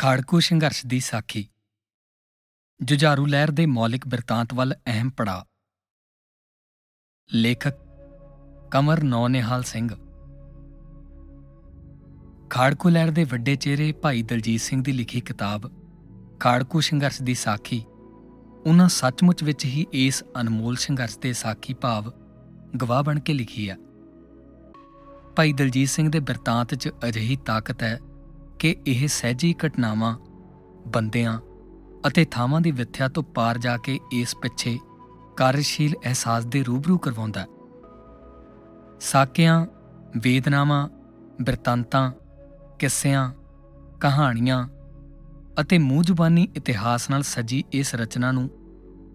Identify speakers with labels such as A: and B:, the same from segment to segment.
A: ਖਾੜਕੂ ਸੰਘਰਸ਼ ਦੀ ਸਾਖੀ। ਜੁਝਾਰੂ ਲਹਿਰ ਦੇ ਮੌਲਿਕ ਬਿਰਤਾਂਤ ਵੱਲ ਅਹਿਮ ਪੜਾ ਲੇਖਕ ਕਮਰ ਨੌਨਿਹਾਲ ਸਿੰਘ। ਖਾੜਕੂ ਲਹਿਰ ਦੇ ਵੱਡੇ ਚਿਹਰੇ ਭਾਈ ਦਲਜੀਤ ਸਿੰਘ ਦੀ ਲਿਖੀ ਕਿਤਾਬ, ਖਾੜਕੂ ਸੰਘਰਸ਼ ਦੀ ਸਾਖੀ। ਉਹਨਾਂ ਸੱਚਮੁੱਚ ਵਿੱਚ ਹੀ ਇਸ ਅਨਮੋਲ ਸੰਘਰਸ਼ ਦੇ ਸਾਖੀ ਭਾਵ ਗਵਾਹ ਬਣ ਕੇ ਲਿਖੀ ਹੈ। ਭਾਈ ਦਲਜੀਤ ਸਿੰਘ ਦੇ ਬਿਰਤਾਂਤ 'ਚ ਅਜਿਹੀ ਤਾਕਤ ਹੈ ਕਿ ਇਹ ਸਹਿਜੀ ਘਟਨਾਵਾਂ ਬੰਦਿਆਂ ਅਤੇ ਥਾਵਾਂ ਦੀ ਵਿਥਿਆ ਤੋਂ ਪਾਰ ਜਾ ਕੇ ਇਸ ਪਿੱਛੇ ਕਾਰਜਸ਼ੀਲ ਅਹਿਸਾਸ ਦੇ ਰੂਬਰੂ ਕਰਵਾਉਂਦਾ ਹੈ। ਸਾਕਿਆਂ, ਵੇਦਨਾਵਾਂ, ਬਿਰਤਾਂਤਾਂ, ਕਿੱਸਿਆਂ, ਕਹਾਣੀਆਂ ਅਤੇ ਮੂੰਹ ਜ਼ੁਬਾਨੀ ਇਤਿਹਾਸ ਨਾਲ ਸਜੀ ਇਸ ਰਚਨਾ ਨੂੰ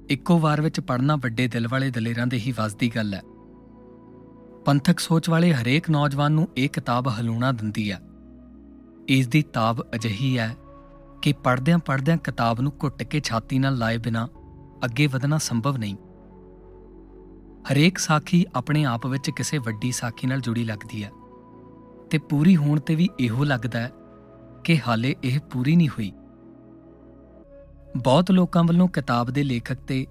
A: ਇੱਕੋ ਵਾਰ ਵਿੱਚ ਪੜ੍ਹਨਾ ਵੱਡੇ ਦਿਲ ਵਾਲੇ ਦਲੇਰਾਂ ਦੇ ਹੀ ਵੱਸ ਦੀ ਗੱਲ ਹੈ। ਪੰਥਕ ਸੋਚ ਵਾਲੇ ਹਰੇਕ ਨੌਜਵਾਨ ਨੂੰ ਇਹ ਕਿਤਾਬ ਹਲੂਣਾ ਦਿੰਦੀ ਹੈ। ਇਸ ਦੀ ਤਾਬ ਅਜਿਹੀ ਹੈ ਕਿ ਪੜਦਿਆਂ ਪੜਦਿਆਂ ਕਿਤਾਬ ਨੂੰ ਘੁੱਟ ਕੇ ਛਾਤੀ ਨਾਲ ਲਾਏ ਬਿਨਾ ਅੱਗੇ ਵਧਣਾ ਸੰਭਵ ਨਹੀਂ। ਹਰੇਕ ਸਾਖੀ ਆਪਣੇ ਆਪ ਵਿੱਚ ਕਿਸੇ ਵੱਡੀ ਸਾਖੀ ਨਾਲ ਜੁੜੀ ਲੱਗਦੀ ਹੈ ਤੇ ਪੂਰੀ ਹੋਣ ਤੇ ਵੀ ਇਹੋ ਲੱਗਦਾ ਹੈ ਕਿ ਹਾਲੇ ਇਹ ਪੂਰੀ ਨਹੀਂ ਹੋਈ। ਬਹੁਤ ਲੋਕਾਂ ਵੱਲੋਂ ਕਿਤਾਬ ਦੇ ਲੇਖਕ ਤੇ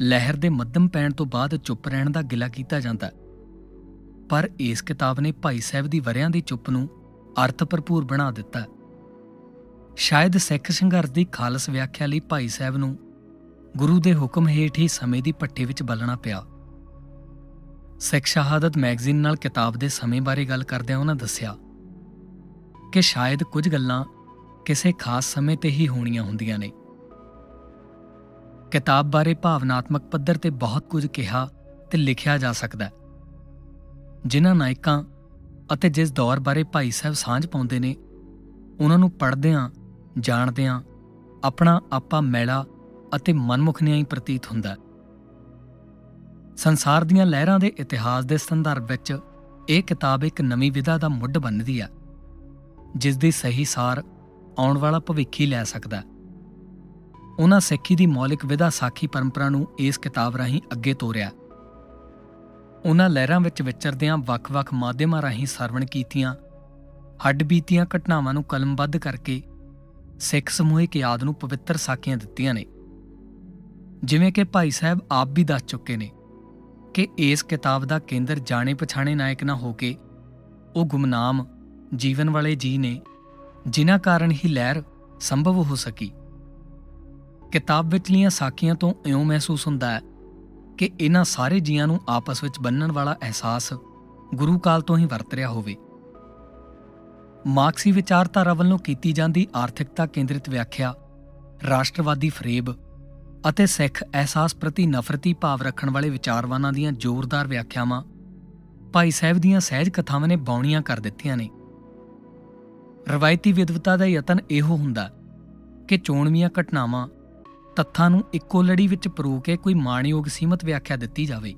A: ਲਹਿਰ ਦੇ ਮੱਧਮ ਪੈਣ ਤੋਂ ਬਾਅਦ ਚੁੱਪ ਰਹਿਣ ਦਾ ਗਿਲਾ ਕੀਤਾ ਜਾਂਦਾ ਪਰ ਇਸ ਕਿਤਾਬ ਨੇ ਭਾਈ ਸਾਹਿਬ ਦੀ ਵਰਿਆਂ ਦੀ ਚੁੱਪ ਨੂੰ ਅਰਥ ਭਰਪੂਰ ਬਣਾ ਦਿੱਤਾ। ਸ਼ਾਇਦ ਸਿੱਖ ਸੰਘਰਸ਼ ਦੀ ਖਾਲਸ ਵਿਆਖਿਆ ਲਈ ਭਾਈ ਸਾਹਿਬ ਨੂੰ ਗੁਰੂ ਦੇ ਹੁਕਮ ਹੇਠ ਹੀ ਸਮੇਂ ਦੀ ਪੱਠੇ ਵਿੱਚ ਬਲਣਾ ਪਿਆ। ਸਿੱਖ ਸ਼ਹਾਦਤ ਮੈਗਜ਼ੀਨ ਨਾਲ ਕਿਤਾਬ ਦੇ ਸਮੇਂ ਬਾਰੇ ਗੱਲ ਕਰਦਿਆਂ ਉਹਨਾਂ ਦੱਸਿਆ ਕਿ ਸ਼ਾਇਦ ਕੁਝ ਗੱਲਾਂ ਕਿਸੇ ਖਾਸ ਸਮੇਂ ਤੇ ਹੀ ਹੋਣੀਆਂ ਹੁੰਦੀਆਂ ਨੇ। ਕਿਤਾਬ ਬਾਰੇ ਭਾਵਨਾਤਮਕ ਪੱਧਰ ਤੇ ਬਹੁਤ ਕੁਝ ਕਿਹਾ ਤੇ ਲਿਖਿਆ ਜਾ ਸਕਦਾ ਹੈ। ਜਿਨ੍ਹਾਂ ਨਾਇਕਾਂ ਅਤੇ ਜਿਸ ਦੌਰ ਬਾਰੇ ਭਾਈ ਸਾਹਿਬ ਸਾਂਝ ਪਾਉਂਦੇ ਨੇ, ਉਹਨਾਂ ਨੂੰ ਪੜ੍ਹਦਿਆਂ, ਜਾਣਦਿਆਂ ਆਪਣਾ ਆਪਾ ਮੈਲਾ ਅਤੇ ਮਨਮੁਖਨਿਆਈ ਪ੍ਰਤੀਤ ਹੁੰਦਾ ਸੰਸਾਰ ਦੀਆਂ ਲਹਿਰਾਂ ਦੇ ਇਤਿਹਾਸ ਦੇ ਸੰਦਰਭ ਵਿੱਚ ਇਹ ਕਿਤਾਬ ਇੱਕ ਨਵੀਂ ਵਿਧਾ ਦਾ ਮੁੱਢ ਬੰਨਦੀ ਹੈ ਜਿਸ ਦੀ ਸਹੀ ਸਾਰ ਆਉਣ ਵਾਲਾ ਭਵਿੱਖ ਹੀ ਲੈ ਸਕਦਾ ਉਹਨਾਂ ਸਿੱਖੀ ਦੀ ਮੌਲਿਕ ਵਿਧਾ ਸਾਖੀ ਪਰੰਪਰਾ ਨੂੰ ਇਸ ਕਿਤਾਬ ਰਾਹੀਂ ਅੱਗੇ ਤੋਰਿਆ ਉਹਨਾਂ ਲਹਿਰਾਂ ਵਿੱਚ ਵਿਚਰਦਿਆਂ ਵੱਖ-ਵੱਖ ਮਾਧਿਅਮਾਂ ਰਾਹੀਂ ਸਰਵਣ ਕੀਤੀਆਂ। ਹੱਡ ਬੀਤੀਆਂ ਘਟਨਾਵਾਂ ਨੂੰ ਕਲਮਬੱਧ ਕਰਕੇ ਸਿੱਖ ਸਮੂਹਿਕ ਯਾਦ ਨੂੰ ਪਵਿੱਤਰ ਸਾਖੀਆਂ ਦਿੱਤੀਆਂ ਨੇ। ਜਿਵੇਂ ਕਿ ਭਾਈ ਸਾਹਿਬ ਆਪ ਵੀ ਦੱਸ ਚੁੱਕੇ ਨੇ ਕਿ ਇਸ ਕਿਤਾਬ ਦਾ ਕੇਂਦਰ ਜਾਣੇ ਪਛਾਣੇ ਨਾਇਕ ਨਾ ਹੋ ਕੇ ਉਹ ਗੁਮਨਾਮ, ਜੀਵਨ ਵਾਲੇ ਜੀ ਨੇ, ਜਿਨ੍ਹਾਂ ਕਾਰਨ ਹੀ ਲਹਿਰ ਸੰਭਵ ਹੋ ਸਕੀ। ਕਿਤਾਬ ਵਿਚਲੀਆਂ ਸਾਖੀਆਂ ਤੋਂ ਇਉਂ ਮਹਿਸੂਸ ਹੁੰਦਾ ਹੈ ਕਿ ਇਹਨਾਂ ਸਾਰੇ ਜੀਆਂ ਨੂੰ ਆਪਸ ਵਿੱਚ ਬੰਨਣ ਵਾਲਾ ਅਹਿਸਾਸ ਗੁਰੂ ਕਾਲ ਤੋਂ ਹੀ ਵਰਤ ਰਿਹਾ ਹੋਵੇ। ਮਾਰਕਸੀ ਵਿਚਾਰਧਾਰਾ ਵੱਲੋਂ ਕੀਤੀ ਜਾਂਦੀ ਆਰਥਿਕਤਾ ਕੇਂਦਰਿਤ ਵਿਆਖਿਆ, ਰਾਸ਼ਟਰਵਾਦੀ ਫਰੇਬ ਅਤੇ ਸਿੱਖ ਅਹਿਸਾਸ ਪ੍ਰਤੀ ਨਫ਼ਰਤੀ ਭਾਵ ਰੱਖਣ ਵਾਲੇ ਵਿਚਾਰਵਾਨਾਂ ਦੀਆਂ ਜ਼ੋਰਦਾਰ ਵਿਆਖਿਆਵਾਂ ਭਾਈ ਸਾਹਿਬ ਦੀਆਂ ਸਹਿਜ ਕਥਾਵਾਂ ਨੇ ਬੌਣੀਆਂ ਕਰ ਦਿੱਤੀਆਂ ਨੇ। ਰਵਾਇਤੀ ਵਿਦਵਤਾ ਦਾ ਯਤਨ ਇਹੋ ਹੁੰਦਾ ਕਿ ਚੋਣਵੀਆਂ ਘਟਨਾਵਾਂ ਤੱਥਾਂ ਨੂੰ ਇੱਕੋ ਲੜੀ ਵਿੱਚ ਪਰੋ ਕੇ ਕੋਈ ਮਾਣਯੋਗ ਸੀਮਤ ਵਿਆਖਿਆ ਦਿੱਤੀ ਜਾਵੇ।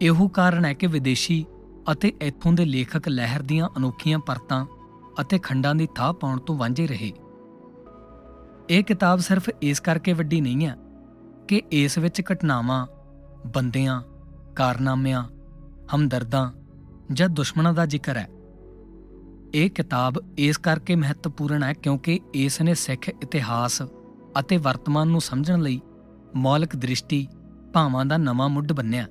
A: ਇਹੋ ਕਾਰਨ ਹੈ ਕਿ ਵਿਦੇਸ਼ੀ ਅਤੇ ਇੱਥੋਂ ਦੇ ਲੇਖਕ ਲਹਿਰ ਦੀਆਂ ਅਨੋਖੀਆਂ ਪਰਤਾਂ ਅਤੇ ਖੰਡਾਂ ਦੀ ਥਾਂ ਪਾਉਣ ਤੋਂ ਵਾਂਝੇ ਰਹੇ। ਇਹ ਕਿਤਾਬ ਸਿਰਫ ਇਸ ਕਰਕੇ ਵੱਡੀ ਨਹੀਂ ਹੈ ਕਿ ਇਸ ਵਿੱਚ ਘਟਨਾਵਾਂ, ਬੰਦਿਆਂ, ਕਾਰਨਾਮਿਆਂ, ਹਮਦਰਦਾਂ ਜਾਂ ਦੁਸ਼ਮਣਾਂ ਦਾ ਜ਼ਿਕਰ ਹੈ। ਇਹ ਕਿਤਾਬ ਇਸ ਕਰਕੇ ਮਹੱਤਵਪੂਰਨ ਹੈ ਕਿਉਂਕਿ ਇਸ ਨੇ ਸਿੱਖ ਇਤਿਹਾਸ ਅਤੇ ਵਰਤਮਾਨ ਨੂੰ ਸਮਝਣ ਲਈ ਮੌਲਿਕ ਦ੍ਰਿਸ਼ਟੀ ਭਾਵਾਂ ਦਾ ਨਵਾਂ ਮੁੱਢ ਬੰਨਿਆ।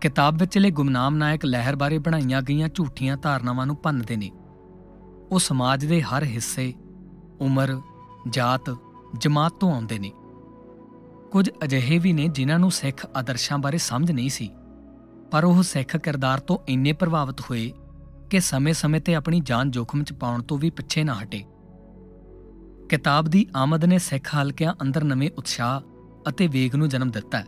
A: ਕਿਤਾਬ ਵਿਚਲੇ ਗੁਮਨਾਮ ਨਾਇਕ ਲਹਿਰ ਬਾਰੇ ਬਣਾਈਆਂ ਗਈਆਂ ਝੂਠੀਆਂ ਧਾਰਨਾਵਾਂ ਨੂੰ ਭੰਨਦੇ ਨੇ। ਉਹ ਸਮਾਜ ਦੇ ਹਰ ਹਿੱਸੇ, ਉਮਰ, ਜਾਤ, ਜਮਾਤ ਤੋਂ ਆਉਂਦੇ ਨੇ। ਕੁਝ ਅਜਿਹੇ ਵੀ ਨੇ ਜਿਨ੍ਹਾਂ ਨੂੰ ਸਿੱਖ ਆਦਰਸ਼ਾਂ ਬਾਰੇ ਸਮਝ ਨਹੀਂ ਸੀ। ਪਰ ਉਹ ਸਿੱਖ ਕਿਰਦਾਰ ਤੋਂ ਇੰਨੇ ਪ੍ਰਭਾਵਿਤ ਹੋਏ ਕਿ ਸਮੇਂ-ਸਮੇਂ ਤੇ ਆਪਣੀ ਜਾਨ ਜੋਖਮ 'ਚ ਪਾਉਣ ਤੋਂ ਵੀ ਪਿੱਛੇ ਨਾ ਹਟੇ। ਕਿਤਾਬ ਦੀ ਆਮਦ ਨੇ ਸਿੱਖ ਹਲਕਿਆਂ ਅੰਦਰ ਨਵੇਂ ਉਤਸ਼ਾਹ ਅਤੇ ਵੇਗ ਨੂੰ ਜਨਮ ਦਿੱਤਾ ਹੈ।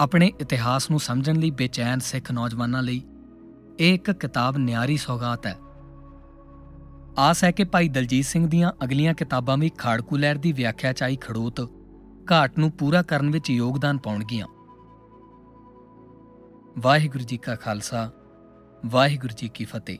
A: ਆਪਣੇ ਇਤਿਹਾਸ ਨੂੰ ਸਮਝਣ ਲਈ ਬੇਚੈਨ ਸਿੱਖ ਨੌਜਵਾਨਾਂ ਲਈ ਇਹ ਇੱਕ ਕਿਤਾਬ ਨਿਆਰੀ ਸੌਗਾਤ ਹੈ। ਆਸ ਹੈ ਕਿ ਭਾਈ ਦਲਜੀਤ ਸਿੰਘ ਦੀਆਂ ਅਗਲੀਆਂ ਕਿਤਾਬਾਂ ਵੀ ਖਾੜਕੂ ਲਹਿਰ ਦੀ ਵਿਆਖਿਆ ਚਾਈ ਖੜੋਤ ਘਾਟ ਨੂੰ ਪੂਰਾ ਕਰਨ ਵਿੱਚ ਯੋਗਦਾਨ ਪਾਉਣਗੀਆਂ। ਵਾਹਿਗੁਰੂ ਜੀ ਕਾ ਖਾਲਸਾ, ਵਾਹਿਗੁਰੂ ਜੀ ਕੀ ਫਤਿਹ।